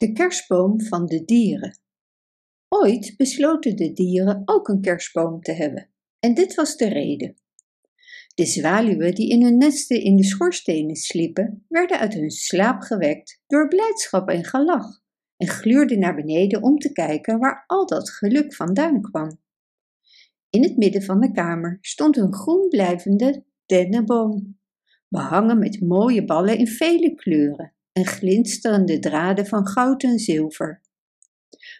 De kerstboom van de dieren. Ooit besloten de dieren ook een kerstboom te hebben. En dit was de reden. De zwaluwen die in hun nesten in de schoorstenen sliepen, werden uit hun slaap gewekt door blijdschap en gelach en gluurden naar beneden om te kijken waar al dat geluk vandaan kwam. In het midden van de kamer stond een groen blijvende dennenboom, behangen met mooie ballen in vele kleuren en glinsterende draden van goud en zilver.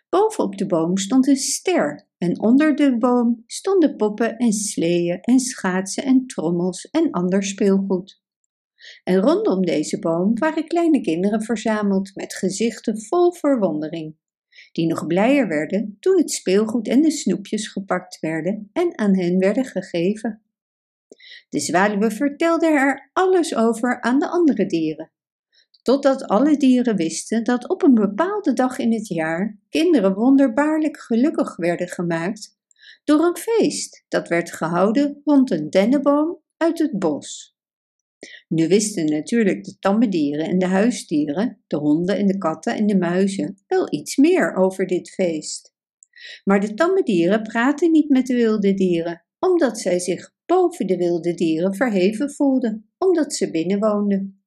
Bovenop de boom stond een ster en onder de boom stonden poppen en sleeën en schaatsen en trommels en ander speelgoed. En rondom deze boom waren kleine kinderen verzameld met gezichten vol verwondering, die nog blijer werden toen het speelgoed en de snoepjes gepakt werden en aan hen werden gegeven. De zwaluwen vertelden er alles over aan de andere dieren totdat alle dieren wisten dat op een bepaalde dag in het jaar kinderen wonderbaarlijk gelukkig werden gemaakt door een feest dat werd gehouden rond een dennenboom uit het bos. Nu wisten natuurlijk de tamme dieren en de huisdieren, de honden en de katten en de muizen, wel iets meer over dit feest. Maar de tamme dieren praten niet met de wilde dieren, omdat zij zich boven de wilde dieren verheven voelden, omdat ze binnenwoonden.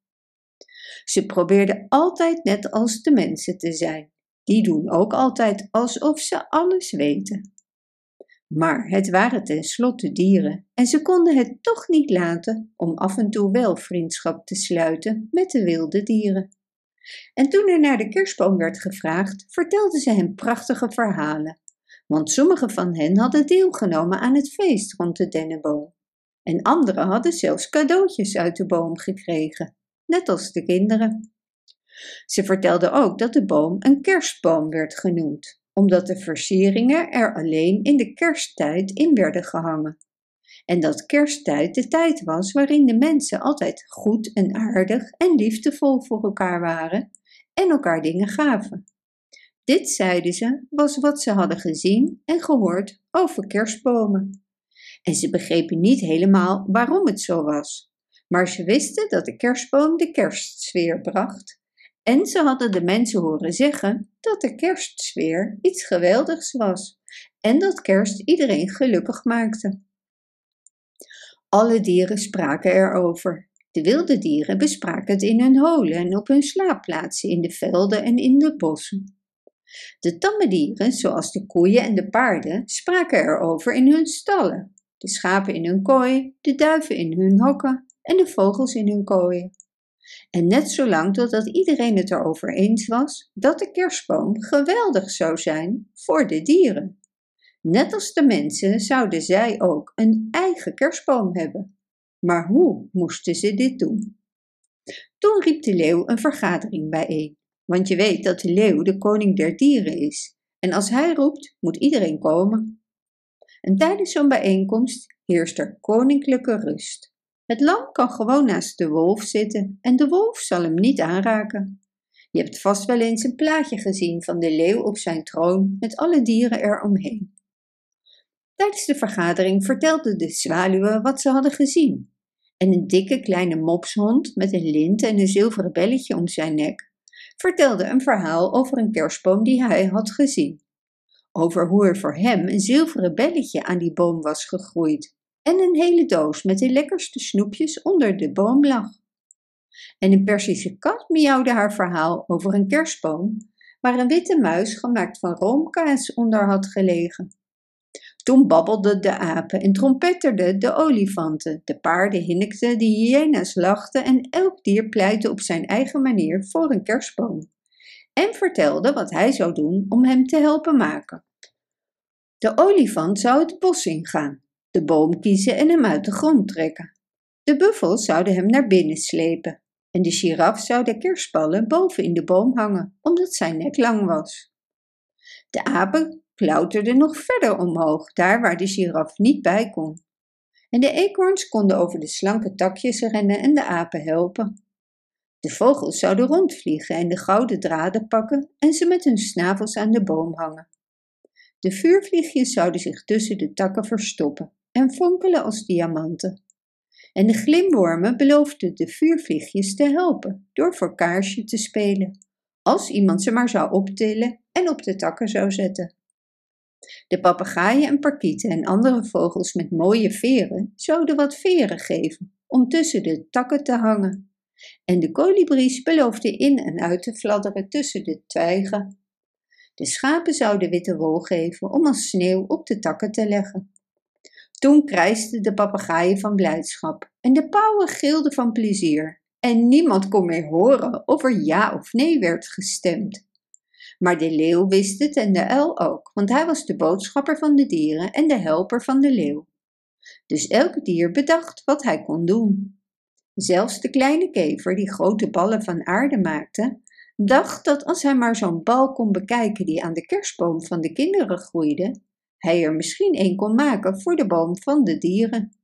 Ze probeerden altijd net als de mensen te zijn. Die doen ook altijd alsof ze alles weten. Maar het waren tenslotte dieren en ze konden het toch niet laten om af en toe wel vriendschap te sluiten met de wilde dieren. En toen er naar de kerstboom werd gevraagd, vertelden ze hem prachtige verhalen, want sommige van hen hadden deelgenomen aan het feest rond de dennenboom. En anderen hadden zelfs cadeautjes uit de boom gekregen net als de kinderen. Ze vertelde ook dat de boom een kerstboom werd genoemd, omdat de versieringen er alleen in de kersttijd in werden gehangen. En dat kersttijd de tijd was waarin de mensen altijd goed en aardig en liefdevol voor elkaar waren en elkaar dingen gaven. Dit, zeiden ze, was wat ze hadden gezien en gehoord over kerstbomen. En ze begrepen niet helemaal waarom het zo was maar ze wisten dat de kerstboom de kerstsfeer bracht. En ze hadden de mensen horen zeggen dat de kerstsfeer iets geweldigs was en dat kerst iedereen gelukkig maakte. Alle dieren spraken erover. De wilde dieren bespraken het in hun holen en op hun slaapplaatsen in de velden en in de bossen. De tamme dieren, zoals de koeien en de paarden, spraken erover in hun stallen, de schapen in hun kooi, de duiven in hun hokken en de vogels in hun kooien. En net zolang totdat iedereen het erover eens was dat de kerstboom geweldig zou zijn voor de dieren. Net als de mensen zouden zij ook een eigen kerstboom hebben. Maar hoe moesten ze dit doen? Toen riep de leeuw een vergadering bijeen, want je weet dat de leeuw de koning der dieren is. En als hij roept, moet iedereen komen. En tijdens zo'n bijeenkomst heerst er koninklijke rust. Het lam kan gewoon naast de wolf zitten en de wolf zal hem niet aanraken. Je hebt vast wel eens een plaatje gezien van de leeuw op zijn troon met alle dieren eromheen. Tijdens de vergadering vertelden de zwaluwen wat ze hadden gezien. En een dikke kleine mopshond met een lint en een zilveren belletje om zijn nek vertelde een verhaal over een kerstboom die hij had gezien. Over hoe er voor hem een zilveren belletje aan die boom was gegroeid en een hele doos met de lekkerste snoepjes onder de boom lag. En een Persische kat miauwde haar verhaal over een kerstboom waar een witte muis gemaakt van roomkaas onder had gelegen. Toen babbelden de apen en trompetterden de olifanten, de paarden hinnikten, de hyena's lachten en elk dier pleitte op zijn eigen manier voor een kerstboom en vertelde wat hij zou doen om hem te helpen maken. De olifant zou het bos ingaan de boom kiezen en hem uit de grond trekken. De buffels zouden hem naar binnen slepen en de giraf zou de kerstballen boven in de boom hangen, omdat zijn nek lang was. De apen klauterden nog verder omhoog, daar waar de giraf niet bij kon. En de eekhoorns konden over de slanke takjes rennen en de apen helpen. De vogels zouden rondvliegen en de gouden draden pakken en ze met hun snavels aan de boom hangen. De vuurvliegjes zouden zich tussen de takken verstoppen en fonkelen als diamanten. En de glimwormen beloofden de vuurvliegjes te helpen door voor kaarsje te spelen, als iemand ze maar zou optillen en op de takken zou zetten. De papegaaien en parkieten en andere vogels met mooie veren zouden wat veren geven om tussen de takken te hangen. En de kolibries beloofden in en uit te fladderen tussen de twijgen. De schapen zouden witte wol geven om als sneeuw op de takken te leggen. Toen krijsten de papegaaien van blijdschap en de pauwen gilden van plezier. En niemand kon meer horen of er ja of nee werd gestemd. Maar de leeuw wist het en de uil ook, want hij was de boodschapper van de dieren en de helper van de leeuw. Dus elk dier bedacht wat hij kon doen. Zelfs de kleine kever, die grote ballen van aarde maakte, dacht dat als hij maar zo'n bal kon bekijken die aan de kerstboom van de kinderen groeide, hij er misschien een kon maken voor de boom van de dieren.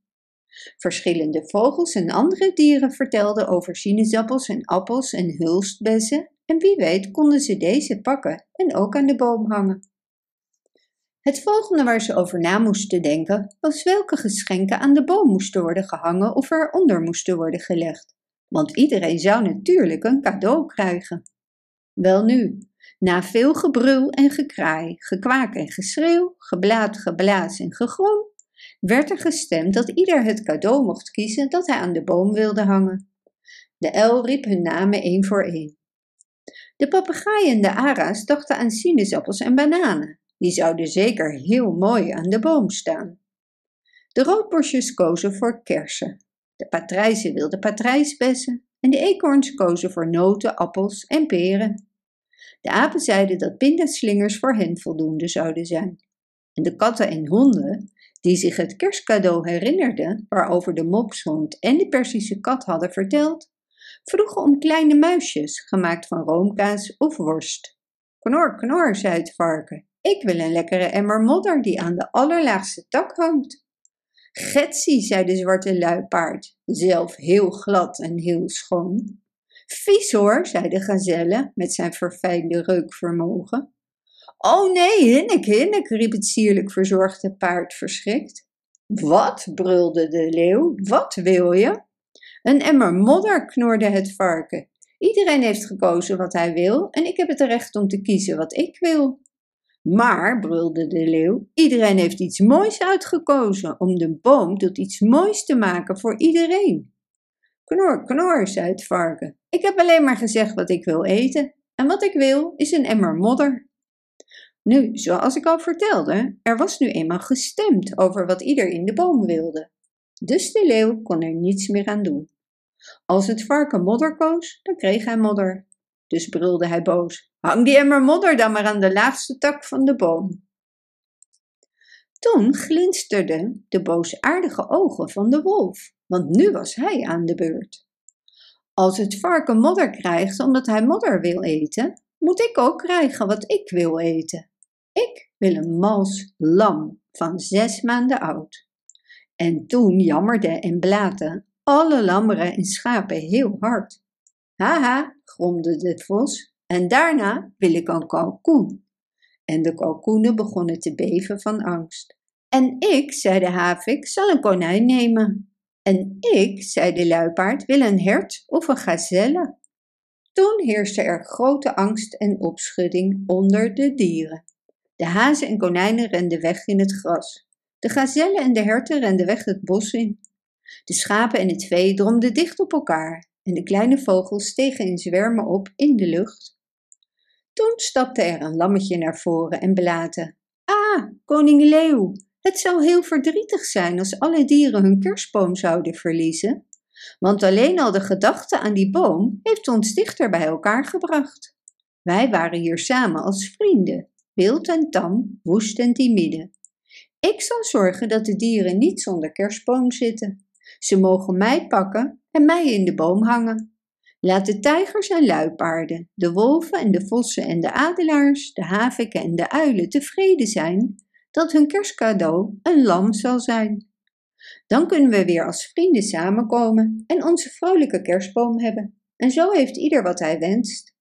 Verschillende vogels en andere dieren vertelden over sinaasappels en appels en hulstbessen en wie weet konden ze deze pakken en ook aan de boom hangen. Het volgende waar ze over na moesten denken was welke geschenken aan de boom moesten worden gehangen of eronder moesten worden gelegd, want iedereen zou natuurlijk een cadeau krijgen. Welnu, na veel gebrul en gekraai, gekwaak en geschreeuw, geblaat, geblaas en gegrom, werd er gestemd dat ieder het cadeau mocht kiezen dat hij aan de boom wilde hangen. De uil riep hun namen één voor één. De papegaaien en de ara's dachten aan sinaasappels en bananen. Die zouden zeker heel mooi aan de boom staan. De roodborstjes kozen voor kersen. De patrijzen wilden patrijsbessen en de eekhoorns kozen voor noten, appels en peren. De apen zeiden dat pindaslingers voor hen voldoende zouden zijn. En de katten en honden, die zich het kerstcadeau herinnerden waarover de mopshond en de Persische kat hadden verteld, vroegen om kleine muisjes gemaakt van roomkaas of worst. Knor, knor, zei het varken. Ik wil een lekkere emmer modder die aan de allerlaagste tak hangt. Getsie, zei de zwarte luipaard, zelf heel glad en heel schoon. Vies hoor, zei de gazelle met zijn verfijnde reukvermogen. Oh nee, hinnik, hinnik, riep het sierlijk verzorgde paard verschrikt. Wat, brulde de leeuw, wat wil je? Een emmer modder, knorde het varken. Iedereen heeft gekozen wat hij wil en ik heb het recht om te kiezen wat ik wil. Maar, brulde de leeuw, iedereen heeft iets moois uitgekozen om de boom tot iets moois te maken voor iedereen. Knor, knor, zei het varken. Ik heb alleen maar gezegd wat ik wil eten. En wat ik wil is een emmer modder. Nu, zoals ik al vertelde, er was nu eenmaal gestemd over wat ieder in de boom wilde. Dus de leeuw kon er niets meer aan doen. Als het varken modder koos, dan kreeg hij modder. Dus brulde hij boos: Hang die emmer modder dan maar aan de laagste tak van de boom. Toen glinsterden de boosaardige ogen van de wolf, want nu was hij aan de beurt. Als het varken modder krijgt omdat hij modder wil eten, moet ik ook krijgen wat ik wil eten. Ik wil een mals lam van zes maanden oud. En toen jammerden en blaten alle lammeren en schapen heel hard. Haha, gromde de vos, en daarna wil ik een kalkoen. En de kalkoenen begonnen te beven van angst. En ik, zei de havik, zal een konijn nemen. En ik, zei de luipaard, wil een hert of een gazelle. Toen heerste er grote angst en opschudding onder de dieren. De hazen en konijnen renden weg in het gras. De gazellen en de herten renden weg het bos in. De schapen en het vee dromden dicht op elkaar en de kleine vogels stegen in zwermen op in de lucht. Toen stapte er een lammetje naar voren en belaatte: Ah, koning leeuw, het zou heel verdrietig zijn als alle dieren hun kerstboom zouden verliezen, want alleen al de gedachte aan die boom heeft ons dichter bij elkaar gebracht. Wij waren hier samen als vrienden, wild en tam, woest en timide. Ik zal zorgen dat de dieren niet zonder kerstboom zitten. Ze mogen mij pakken en mij in de boom hangen. Laat de tijgers en luipaarden, de wolven en de vossen en de adelaars, de haviken en de uilen tevreden zijn dat hun kerstcadeau een lam zal zijn. Dan kunnen we weer als vrienden samenkomen en onze vrolijke kerstboom hebben. En zo heeft ieder wat hij wenst.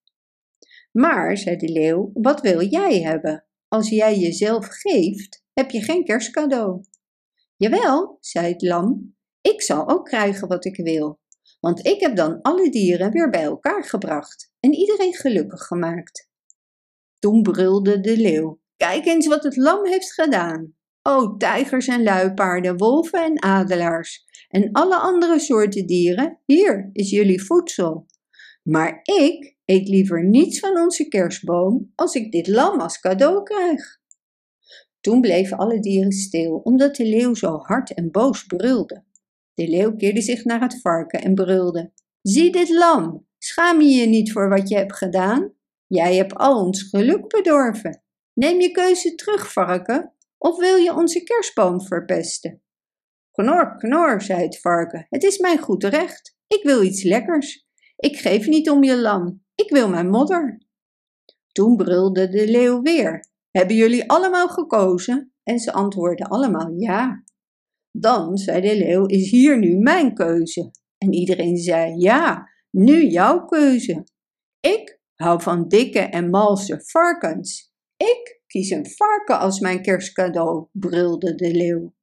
Maar, zei de leeuw, wat wil jij hebben? Als jij jezelf geeft, heb je geen kerstcadeau. Jawel, zei het lam, ik zal ook krijgen wat ik wil, want ik heb dan alle dieren weer bij elkaar gebracht en iedereen gelukkig gemaakt. Toen brulde de leeuw: Kijk eens wat het lam heeft gedaan. O, tijgers en luipaarden, wolven en adelaars en alle andere soorten dieren, hier is jullie voedsel. Maar ik eet liever niets van onze kerstboom als ik dit lam als cadeau krijg. Toen bleven alle dieren stil, omdat de leeuw zo hard en boos brulde. De leeuw keerde zich naar het varken en brulde: Zie dit lam! Schaam je je niet voor wat je hebt gedaan? Jij hebt al ons geluk bedorven. Neem je keuze terug, varken, of wil je onze kerstboom verpesten? Knor, knor, zei het varken, het is mijn goed recht. Ik wil iets lekkers. Ik geef niet om je lam, ik wil mijn modder. Toen brulde de leeuw weer. Hebben jullie allemaal gekozen? En ze antwoordden allemaal ja. Dan, zei de leeuw, is hier nu mijn keuze. En iedereen zei ja, nu jouw keuze. Ik hou van dikke en malse varkens. Ik kies een varken als mijn kerstcadeau, brulde de leeuw.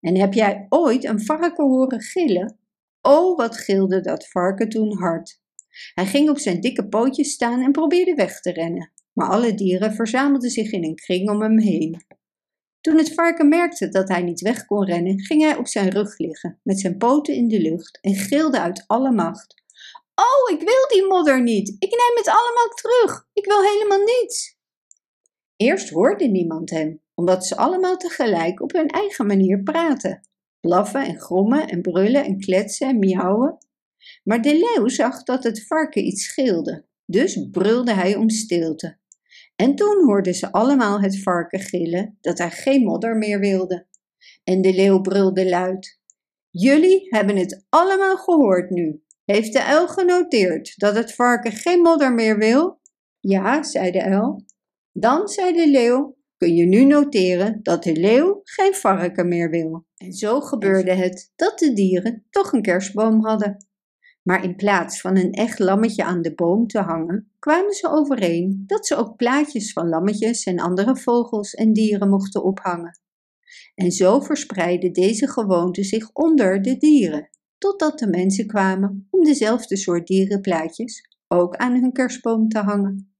En heb jij ooit een varken horen gillen? Oh, wat gilde dat varken toen hard. Hij ging op zijn dikke pootjes staan en probeerde weg te rennen, maar alle dieren verzamelden zich in een kring om hem heen. Toen het varken merkte dat hij niet weg kon rennen, ging hij op zijn rug liggen, met zijn poten in de lucht en gilde uit alle macht. Oh, ik wil die modder niet! Ik neem het allemaal terug! Ik wil helemaal niets! Eerst hoorde niemand hem, omdat ze allemaal tegelijk op hun eigen manier praten. Blaffen en grommen en brullen en kletsen en miauwen. Maar de leeuw zag dat het varken iets scheelde, dus brulde hij om stilte. En toen hoorden ze allemaal het varken gillen dat hij geen modder meer wilde. En de leeuw brulde luid: Jullie hebben het allemaal gehoord nu. Heeft de uil genoteerd dat het varken geen modder meer wil? Ja, zei de uil. Dan, zei de leeuw, kun je nu noteren dat de leeuw geen varken meer wil. En zo gebeurde het dat de dieren toch een kerstboom hadden. Maar in plaats van een echt lammetje aan de boom te hangen, kwamen ze overeen dat ze ook plaatjes van lammetjes en andere vogels en dieren mochten ophangen. En zo verspreidde deze gewoonte zich onder de dieren, totdat de mensen kwamen om dezelfde soort dierenplaatjes ook aan hun kerstboom te hangen.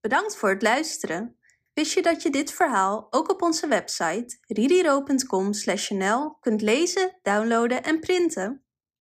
Bedankt voor het luisteren. Wist je dat je dit verhaal ook op onze website ririro.com/nl kunt lezen, downloaden en printen?